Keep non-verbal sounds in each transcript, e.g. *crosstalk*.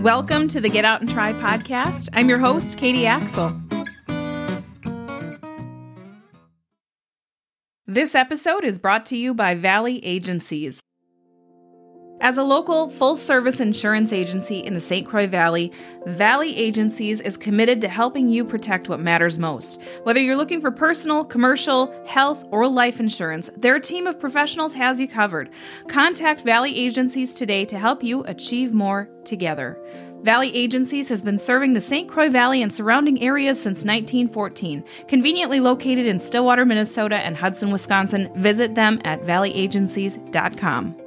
Welcome to the Get Out and Try podcast. I'm your host, Katie Axel. This episode is brought to you by Valley Agencies. As a local full service insurance agency in the St. Croix Valley, Valley Agencies is committed to helping you protect what matters most. Whether you're looking for personal, commercial, health, or life insurance, their team of professionals has you covered. Contact Valley Agencies today to help you achieve more together. Valley Agencies has been serving the St. Croix Valley and surrounding areas since 1914. Conveniently located in Stillwater, Minnesota and Hudson, Wisconsin, visit them at valleyagencies.com.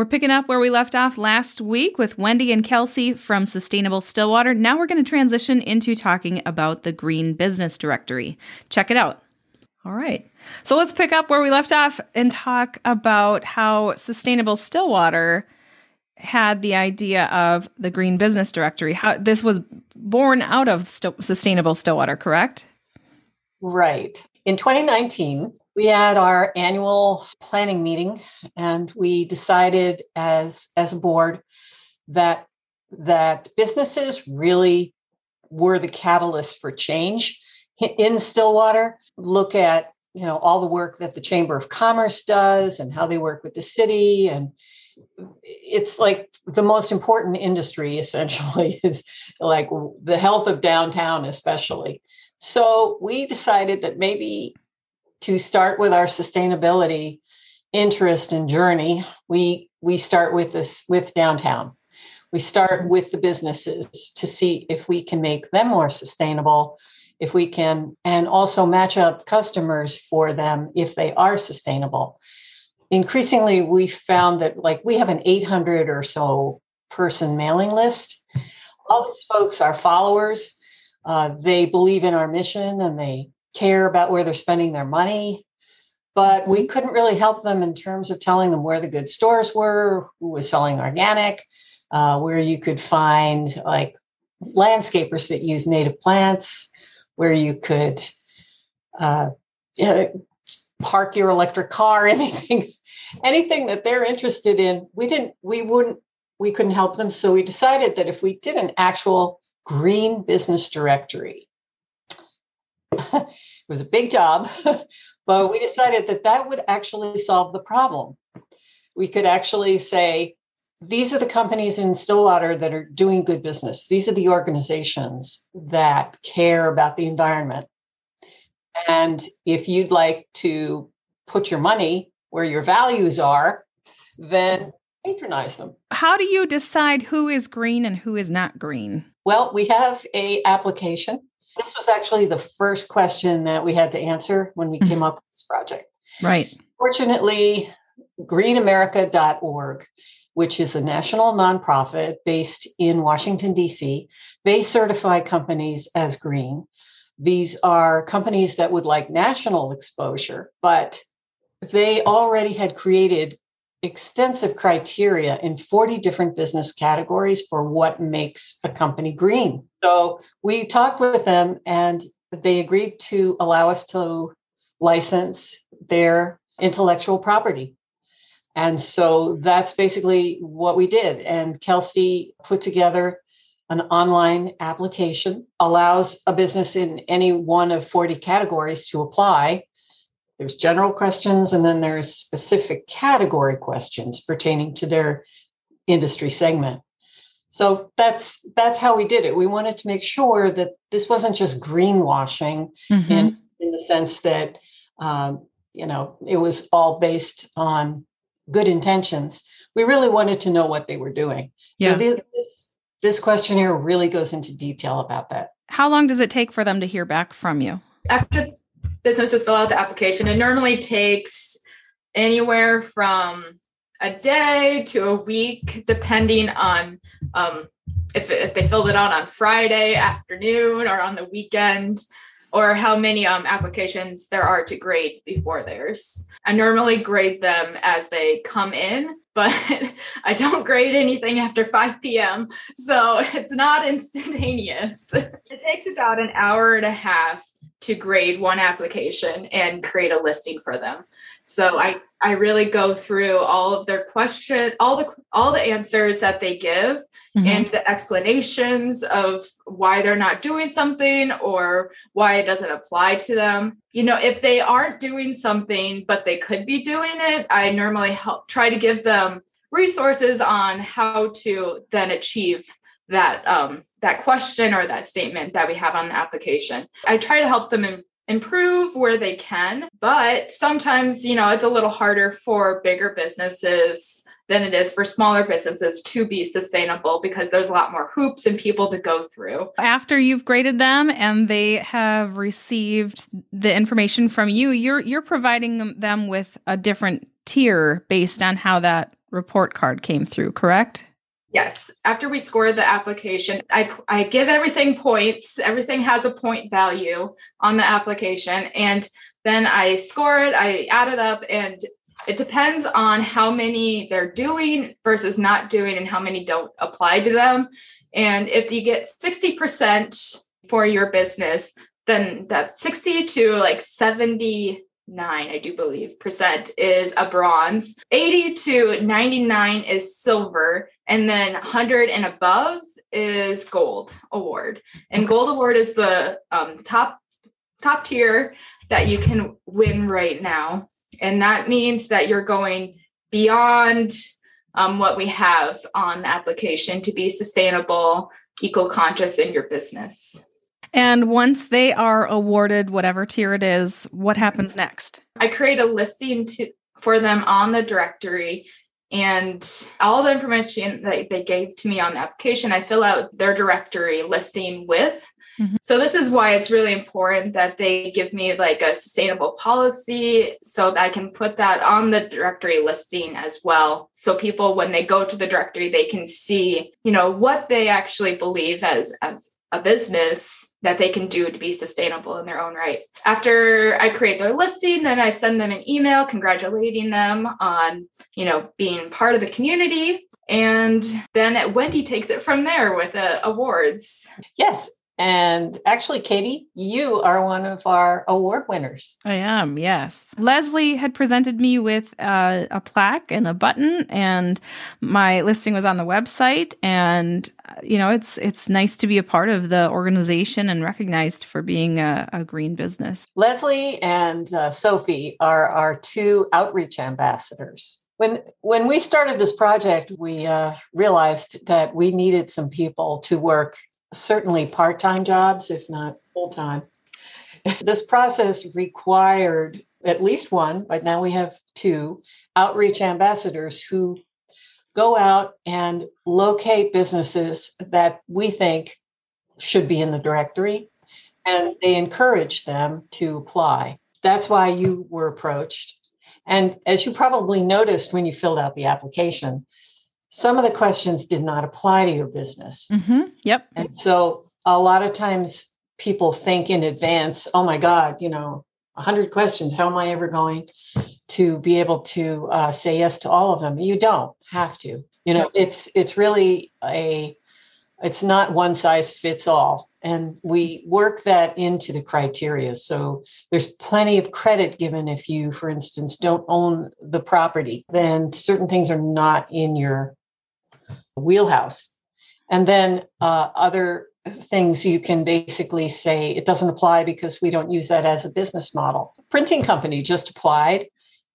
We're picking up where we left off last week with Wendy and Kelsey from Sustainable Stillwater. Now we're going to transition into talking about the Green Business Directory. Check it out. All right. So let's pick up where we left off and talk about how Sustainable Stillwater had the idea of the Green Business Directory. How this was born out of St- Sustainable Stillwater, correct? Right. In 2019, we had our annual planning meeting and we decided as as a board that that businesses really were the catalyst for change in Stillwater. Look at you know all the work that the Chamber of Commerce does and how they work with the city and it's like the most important industry *laughs* essentially is like the health of downtown especially so we decided that maybe to start with our sustainability interest and journey, we we start with this with downtown. We start with the businesses to see if we can make them more sustainable, if we can, and also match up customers for them if they are sustainable. Increasingly, we found that like we have an 800 or so person mailing list. All these folks are followers. Uh, they believe in our mission and they care about where they're spending their money. But we mm-hmm. couldn't really help them in terms of telling them where the good stores were, who was selling organic, uh, where you could find like landscapers that use native plants, where you could uh, park your electric car, *laughs* anything, anything that they're interested in. We didn't, we wouldn't, we couldn't help them. So we decided that if we did an actual green business directory, *laughs* it was a big job, *laughs* but we decided that that would actually solve the problem. We could actually say, these are the companies in Stillwater that are doing good business. These are the organizations that care about the environment. And if you'd like to put your money where your values are, then patronize them. How do you decide who is green and who is not green? Well, we have a application this was actually the first question that we had to answer when we mm-hmm. came up with this project. Right. Fortunately, greenamerica.org, which is a national nonprofit based in Washington, D.C., they certify companies as green. These are companies that would like national exposure, but they already had created extensive criteria in 40 different business categories for what makes a company green. So we talked with them and they agreed to allow us to license their intellectual property. And so that's basically what we did. And Kelsey put together an online application, allows a business in any one of 40 categories to apply there's general questions and then there's specific category questions pertaining to their industry segment. So that's that's how we did it. We wanted to make sure that this wasn't just greenwashing mm-hmm. in in the sense that um, you know it was all based on good intentions. We really wanted to know what they were doing. Yeah. so this, this this questionnaire really goes into detail about that. How long does it take for them to hear back from you? After businesses fill out the application. It normally takes anywhere from a day to a week, depending on um, if, if they filled it out on Friday afternoon or on the weekend, or how many um, applications there are to grade before theirs. I normally grade them as they come in, *laughs* but I don't grade anything after 5 p.m. So it's not *laughs* instantaneous. it takes about an hour and a half to grade one application and create a listing for them. So I I really go through all of their question, all the all the answers that they give mm-hmm. and the explanations of why they're not doing something or why it doesn't apply to them. You know, if they aren't doing something but they could be doing it, I normally help try to give them resources on how to then achieve that um, that question or that statement that we have on the application. I try to help them in, improve where they can, but sometimes you know it's a little harder for bigger businesses than it is for smaller businesses to be sustainable because there's a lot more hoops and people to go through. After you've graded them and they have received the information from you, you're you're providing them with a different tier based on how that report card came through, correct? Yes. After we score the application, I, I give everything points. Everything has a point value on the application. And then I score it, I add it up, and it depends on how many they're doing versus not doing and how many don't apply to them. And if you get 60% for your business, then that 60 to like 70 nine, I do believe, percent is a bronze. 80 to 99 is silver. And then 100 and above is gold award. And gold award is the um, top top tier that you can win right now. And that means that you're going beyond um, what we have on the application to be sustainable, eco conscious in your business. And once they are awarded whatever tier it is, what happens next? I create a listing to, for them on the directory and all the information that they gave to me on the application, I fill out their directory listing with. Mm-hmm. So this is why it's really important that they give me like a sustainable policy so that I can put that on the directory listing as well. So people when they go to the directory they can see, you know, what they actually believe as as a business that they can do to be sustainable in their own right. After I create their listing, then I send them an email congratulating them on, you know, being part of the community. And then Wendy takes it from there with uh, awards. Yes. And actually, Katie, you are one of our award winners. I am, yes. Leslie had presented me with uh, a plaque and a button, and my listing was on the website. And uh, you know, it's it's nice to be a part of the organization and recognized for being a, a green business. Leslie and uh, Sophie are our two outreach ambassadors when when we started this project we uh, realized that we needed some people to work certainly part time jobs, if not full time. *laughs* This process required at least one, but now we have two outreach ambassadors who go out and locate businesses that we think should be in the directory and they encourage them to apply. That's why you were approached. And as you probably noticed when you filled out the application, some of the questions did not apply to your business. Mm-hmm. Yep. And so a lot of times people think in advance, oh my God, you know, 100 questions. How am I ever going to be able to uh, say yes to all of them? You don't have to. You know, it's it's really a it's not one size fits all and we work that into the criteria so there's plenty of credit given if you for instance don't own the property then certain things are not in your wheelhouse. And then uh, other things you can basically say it doesn't apply because we don't use that as a business model. Printing company just applied.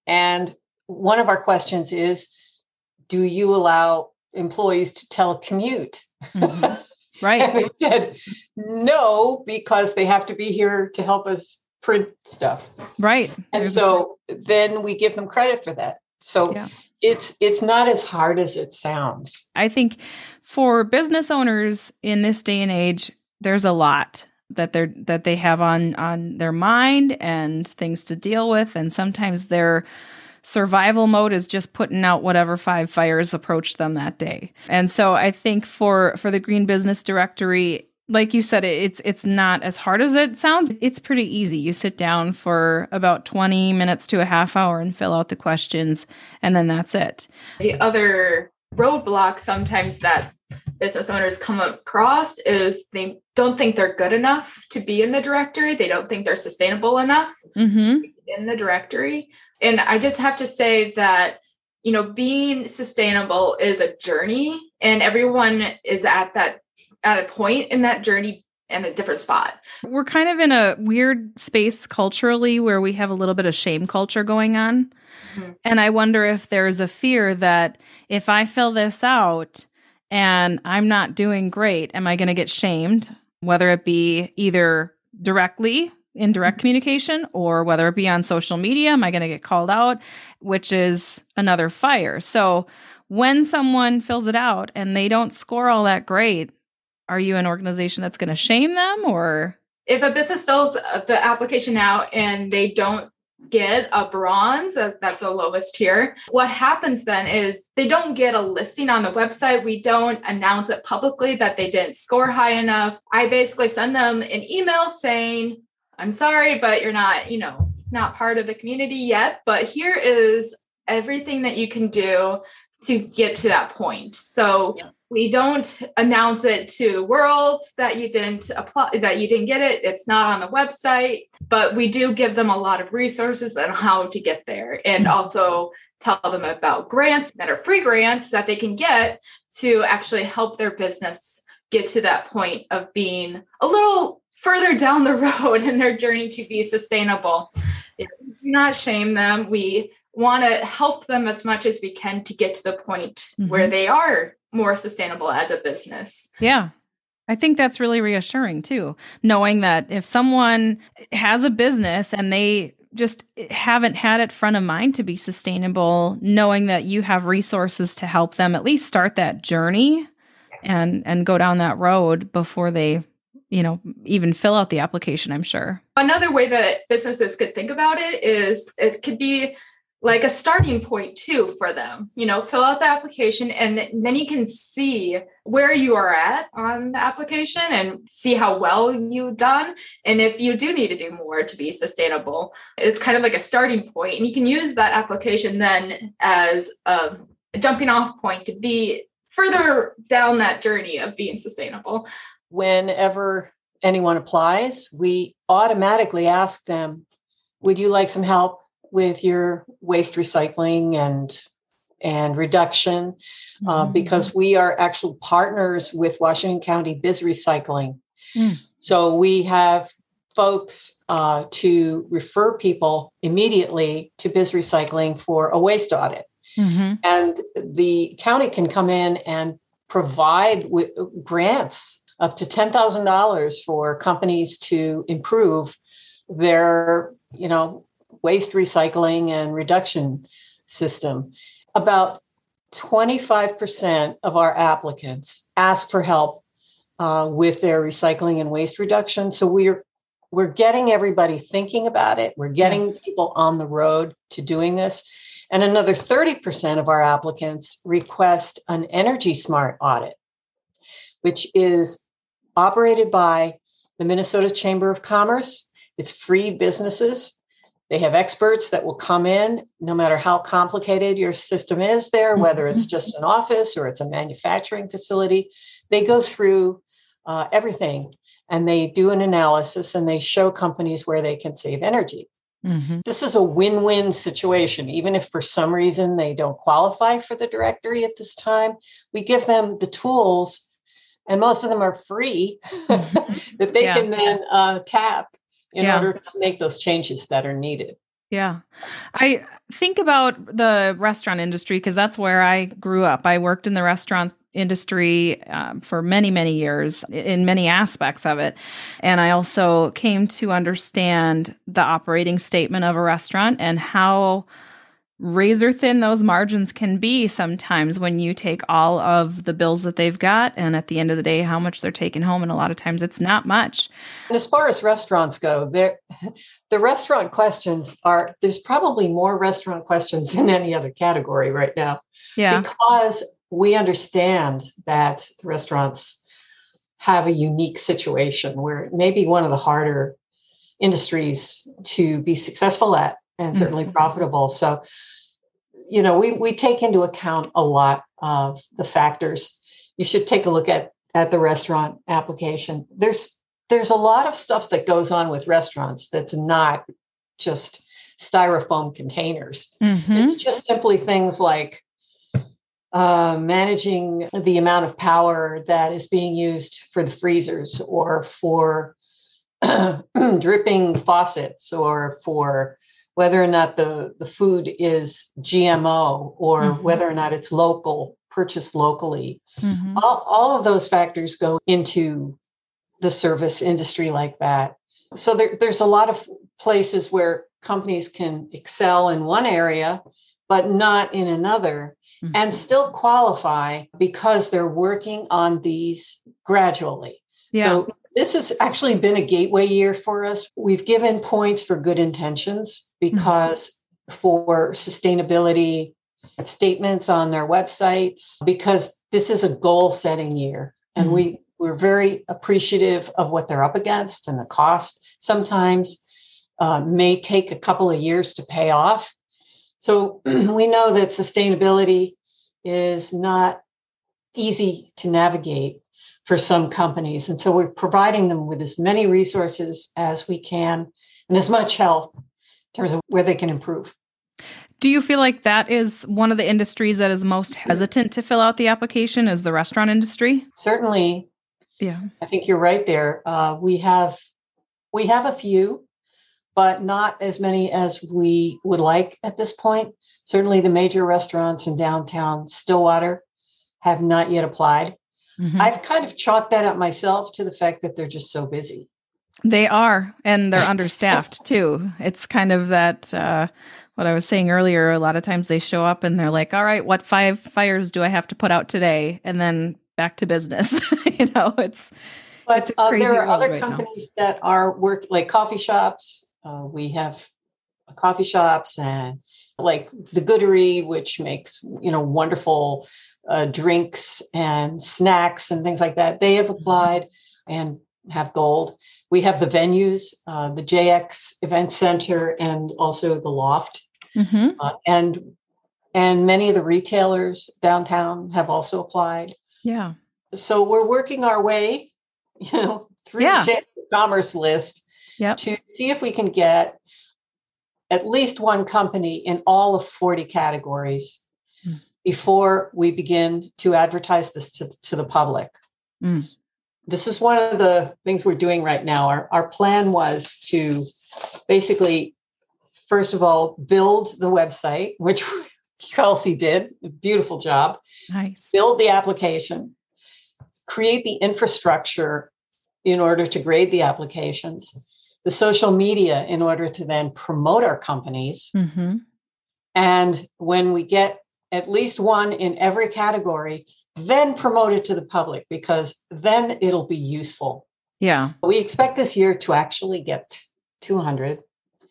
And one of our questions is do you allow employees to telecommute? Mm-hmm. *laughs* Right. and they said no, because they have to be here to help us print stuff. Right. And so then we give them credit for that. So yeah it's it's not as hard as it sounds. I think for business owners in this day and age, there's a lot that they're that they have on on their mind and things to deal with and sometimes their survival mode is just putting out whatever five fires approach them that day. And so I think for for the green business directory like you said it's it's not as hard as it sounds it's pretty easy you sit down for about 20 minutes to a half hour and fill out the questions and then that's it the other roadblock sometimes that business owners come across is they don't think they're good enough to be in the directory. They don't think they're sustainable enough Mm-hmm. in the directory. And I just have to say that, you know, being sustainable is a journey and everyone is at that at a point in that journey in a different spot. We're kind of in a weird space culturally where we have a little bit of shame culture going on. Mhm. And I wonder if there's a fear that if I fill this out and I'm not doing great, am I going to get shamed? Whether it be either directly in direct communication or whether it be on social media, am I going to get called out? Which is another fire. So when someone fills it out and they don't score all that great, are you an organization that's going to shame them or? If a business fills uh, the application out and they don't get a bronze, uh, that's the lowest tier. What happens then is they don't get a listing on the website. We don't announce it publicly that they didn't score high enough. I basically send them an email saying, I'm sorry, but you're not, you know, not part of the community yet. But here is everything that you can do to get to that point. So Yeah. We don't announce it to the world that you didn't apply, that you didn't get it. It's not on the website, but we do give them a lot of resources on how to get there and also tell them about grants that are free grants that they can get to actually help their business get to that point of being a little further down the *laughs* road in their journey to be sustainable. Do not shame them. We want to help them as much as we can to get to the point where Mhm. they are more sustainable as a business. Yeah. I think that's really reassuring too, knowing that if someone has a business and they just haven't had it front of mind to be sustainable, knowing that you have resources to help them at least start that journey and and go down that road before they, you know, even fill out the application, I'm sure. Another way that businesses could think about it is it could be like a starting point too for them. You know, fill out the application and then you can see where you are at on the application and see how well you've done. And if you do need to do more to be sustainable, it's kind of like a starting. And you can use that application then as a jumping off point to be further down that journey of being sustainable. Whenever anyone applies, we automatically ask them, Would you like some help with your waste recycling and and reduction? Uh, Mhm. because we are actual partners with Washington County Biz Recycling. Mm. So we have folks uh, to refer people immediately to Biz Recycling for a waste audit. Mhm. And the county can come in and provide wi- grants up to $10,000 for companies to improve their, you know, waste recycling and reduction system. About 25% of our applicants ask for help uh, with their recycling and waste reduction. So we're we're getting everybody thinking about it. We're getting people on the road to doing this. And another 30% of our applicants request an Energy Smart audit, which is operated by the Minnesota Chamber of Commerce. It's free businesses. They have experts that will come in, no matter how complicated your system is there, whether it's just an office or it's a manufacturing facility. They go through uh, everything and they do an analysis and they show companies where they can save energy Mhm. this is a win-win situation even if for some reason they don't qualify for the directory at this time we give them the tools and most of them are free *laughs* that they Yeah. can then uh, tap in Yeah. order to make those changes that are needed Yeah. I think about the restaurant industry because that's where I grew up. I worked in the restaurant industry um, for many, many years in many aspects of it. And I also came to understand the operating statement of a restaurant and how razor thin those margins can be sometimes when you take all of the bills that they've got and at the end of the day how much they're taking home and a lot of times it's not much. And as far as restaurants go there *laughs* the restaurant questions are there's probably more restaurant questions than any other category right now. Yeah. Because we understand that the restaurants have a unique situation where it may be one of the harder industries to be successful at and certainly Mhm. profitable. So, you know, we, we take into account a lot of the factors you should take a look at at the restaurant application. There's there's a lot of stuff that goes on with restaurants that's not just styrofoam containers. Mm-hmm. It's just simply things like uh, managing the amount of power that is being used for the freezers or for *clears throat* dripping faucets or for whether or not the, the food is GMO or Mhm. whether or not it's local, purchased locally. Mm-hmm. All, all of those factors go into the service industry like that. So there, there's a lot of places where companies can excel in one area, but not in another, and still qualify because they're working on these gradually. Yeah. So this has actually been a gateway year for us. We've given points for good intentions because for sustainability statements on their websites, because this is a goal setting year. And we, we're very appreciative of what they're up against and the cost sometimes uh, may take a couple of years to pay off. So *clears throat* we know that sustainability is not easy to navigate for some companies. And so we're providing them with as many resources as we can and as much help in terms of where they can improve. Do you feel like that is one of the industries that is most hesitant to fill out the application is the restaurant industry? Certainly, Yeah. I think you're right there. Uh, we have we have a few, but not as many as we would like at this point. Certainly, the major restaurants in downtown Stillwater have not yet applied. Mhm. I've kind of chalked that up myself to the fact that they're just so busy. They are, and they're *laughs* understaffed too. It's kind of that uh, what I was saying earlier. A lot of times they show up and they're like, "All right, what five fires do I have to put out today?" And then back to business. *laughs* you know, it's But It's a uh, there are other right now. companies that are work like coffee shops. Uh, we have coffee shops and like the Goodery, which makes you know wonderful uh, drinks and snacks and things like that. They have Mm-hmm. applied and have gold. We have the venues, uh, the JX Event Center, and also the Loft, Mhm. uh, and and many of the retailers downtown have also applied yeah, so we're working our way, you know, through Yeah. the commerce list Yep. to see if we can get at least one company in all of 40 categories. Before we begin to advertise this to, to the public. Mm. This is one of the things we're doing right now. Our, our plan was to basically, first of all, build the website, which *laughs* Kelsey did, beautiful job nice. build the application, create the infrastructure in order to grade the applications, the social media in order to then promote our companies. hmm And when we get at least one in every category, then promote it to the public because then it'll be useful. Yeah, We expect this year to actually get 200,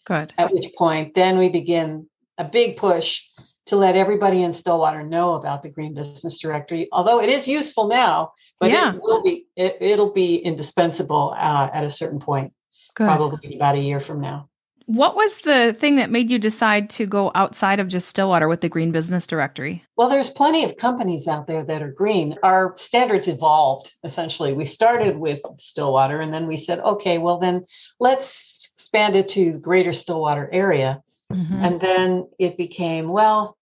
good. at which point then we begin a big push to let everybody in Stillwater know about the Green Business Directory. Although it is useful now, but Yeah. it will be it, it'll be indispensable uh, at a certain point, Good. probably about a year from now. What was the thing that made you decide to go outside of just Stillwater with the Green Business Directory? Well, there's plenty of companies out there that are green. Our standards evolved essentially. We started with Stillwater and then we said, okay, well, then let's expand it to the greater Stillwater area. Mhm. And then it became, well,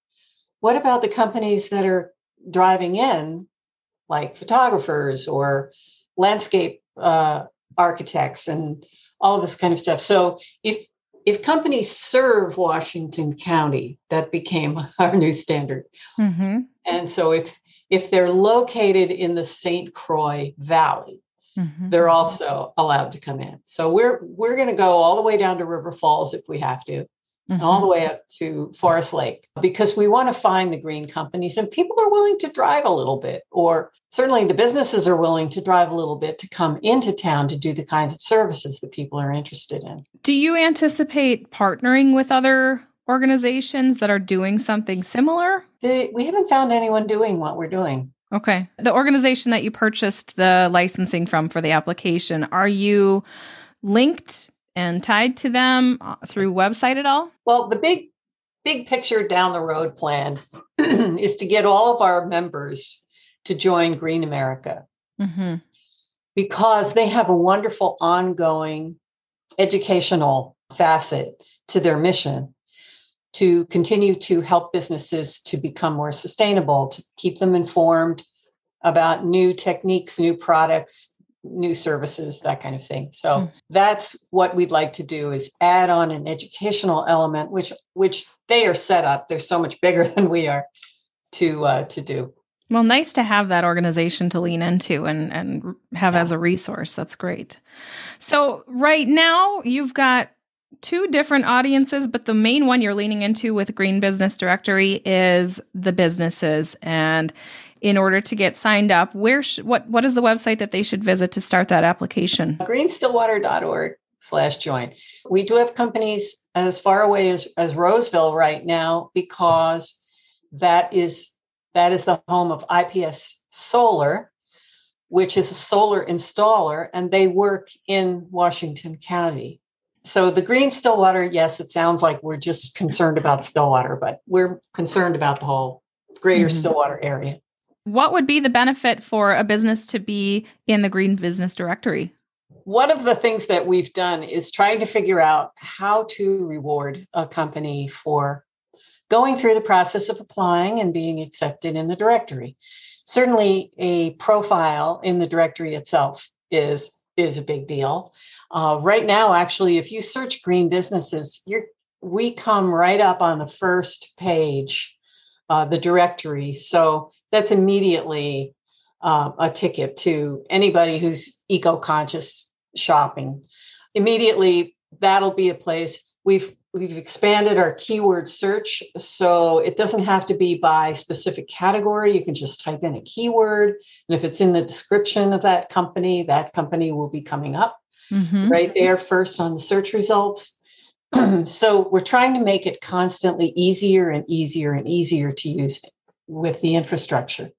what about the companies that are driving in, like photographers or landscape uh, architects and all of this kind of stuff? So if if companies serve Washington County, that became *laughs* our new standard. Mhm. And so if if they're located in the St. Croix Valley, Mhm. they're also allowed to come in. So we're we're going to go all the way down to River Falls if we have to, and all the way up to Forest Lake because we want to find the green companies and people are willing to drive a little bit or certainly the businesses are willing to drive a little bit to come into town to do the kinds of services that people are interested in. Do you anticipate partnering with other organizations that are doing something similar? We haven't found anyone doing what we're doing. Okay. The organization that you purchased the licensing from for the application, are you linked and tied to them uh, through website at all? Well, the big big picture down the road plan *clears throat* is to get all of our members to join Green America mm-hmm. because they have a wonderful ongoing educational facet to their mission to continue to help businesses to become more sustainable, to keep them informed about new techniques, new products, new services, that kind of thing. So mm. that's what we'd like to do is add on an educational element, which which they are set up. They're so much bigger *laughs* than we are to uh, to do. Well, nice to have that organization to lean into and and have yeah. as a resource. That's great. So right now you've got two different audiences, but the main one you're leaning into with Green Business Directory is the businesses. And in order to get signed up, where sh- what what is the website that they should visit to start that application? Greenstillwater.org slash join. We do have companies as far away as, as Roseville right now because that is that is the home of IPS Solar, which is a solar installer, and they work in Washington County. So the green Stillwater, yes, it sounds like we're just concerned about Stillwater, but we're concerned about the whole greater mm-hmm. Stillwater area. What would be the benefit for a business to be in the Green Business Directory? One of the things that we've done is trying to figure out how to reward a company for going through the process of applying and being accepted in the directory. Certainly, a profile in the directory itself is is a big deal. Uh, right now, actually, if you search green businesses, you're we come right up on the first page, uh, the directory. So that's immediately uh, a ticket to anybody who's eco-conscious shopping. Immediately, that'll be a place we've we've expanded our keyword search so it doesn't have to be by specific category you can just type in a keyword and if it's in the description of that company that company will be coming up mm-hmm. right there first on the search results *clears throat* so we're trying to make it constantly easier and easier and easier to use with the infrastructure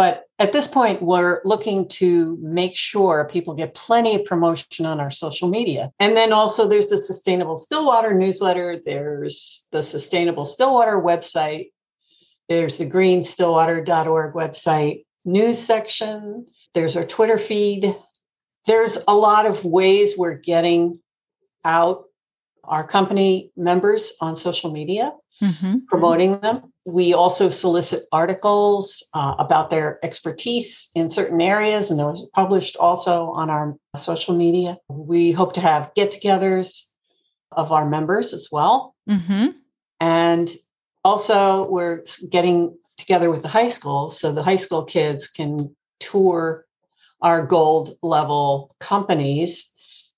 but at this point, we're looking to make sure people get plenty of promotion on our social media. And then also, there's the Sustainable Stillwater newsletter, there's the Sustainable Stillwater website, there's the greenstillwater.org website news section, there's our Twitter feed. There's a lot of ways we're getting out our company members on social media, mm-hmm. promoting them we also solicit articles uh, about their expertise in certain areas, and those are published also on our social media. We hope to have get togethers of our members as well. Mm-hmm. And also, we're getting together with the high schools so the high school kids can tour our gold level companies,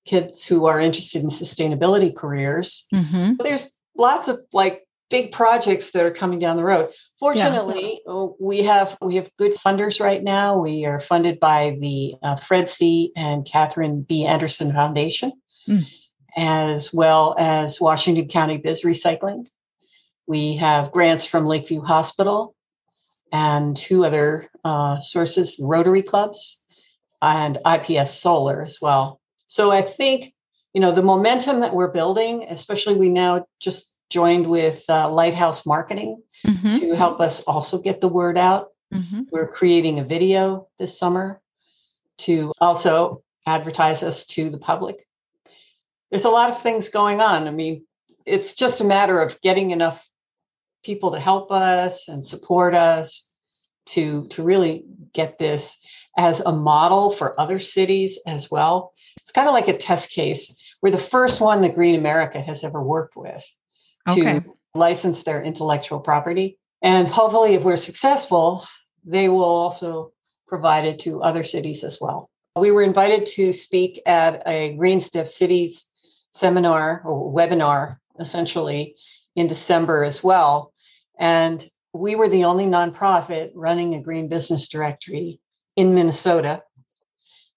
kids who are interested in sustainability careers. Mm-hmm. There's lots of like big projects that are coming down the road. Fortunately, yeah. Uh, we have we have good funders right now. We are funded by the uh, Fred C. and Katherine B. Andersen Foundation, mm. as well as Washington County Biz Recycling. We have grants from Lakeview Hospital and two other uh, sources, Rotary Clubs and IPS Solar as well. So I think you know the momentum that we're building, especially we now just joined with uh, Lighthouse Marketing mm-hmm. to help us also get the word out. Mm-hmm. We're creating a video this summer to also advertise us to the public. There's a lot of things going on. I mean, it's just a matter of getting enough people to help us and support us to to really get this as a model for other cities as well. It's kind of like a test case. We're the first one that Green America has ever worked with okay. to license their intellectual property. And hopefully, if we're successful, they will also provide it to other cities as well. We were invited to speak at a GreenStep Cities seminar or webinar, essentially, in December as well. And we were the only nonprofit running a green business directory in Minnesota.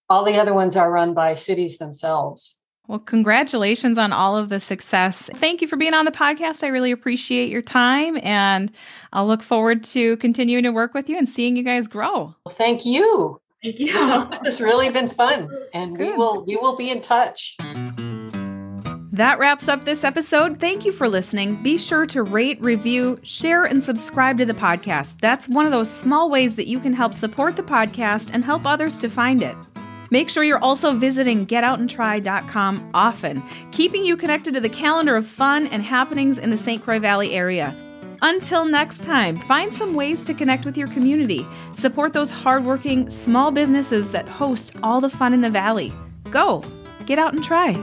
All the other ones are run by cities themselves. Well, congratulations on all of the success. Thank you for being on the podcast. I really appreciate your time and I'll look forward to continuing to work with you and seeing you guys grow. Well, thank you. Thank you. this has really been fun and Good. we will we will be in touch. That wraps up this episode. Thank you for listening. Be sure to rate, review, share, and subscribe to the podcast. That's one of those small ways that you can help support the podcast and help others to find it. Make sure you're also visiting getoutandtry.com often, keeping you connected to the calendar of fun and happenings in the St. Croix Valley area. Until next time, find some ways to connect with your community. Support those hardworking small businesses that host all the fun in the valley. Go, get out and try.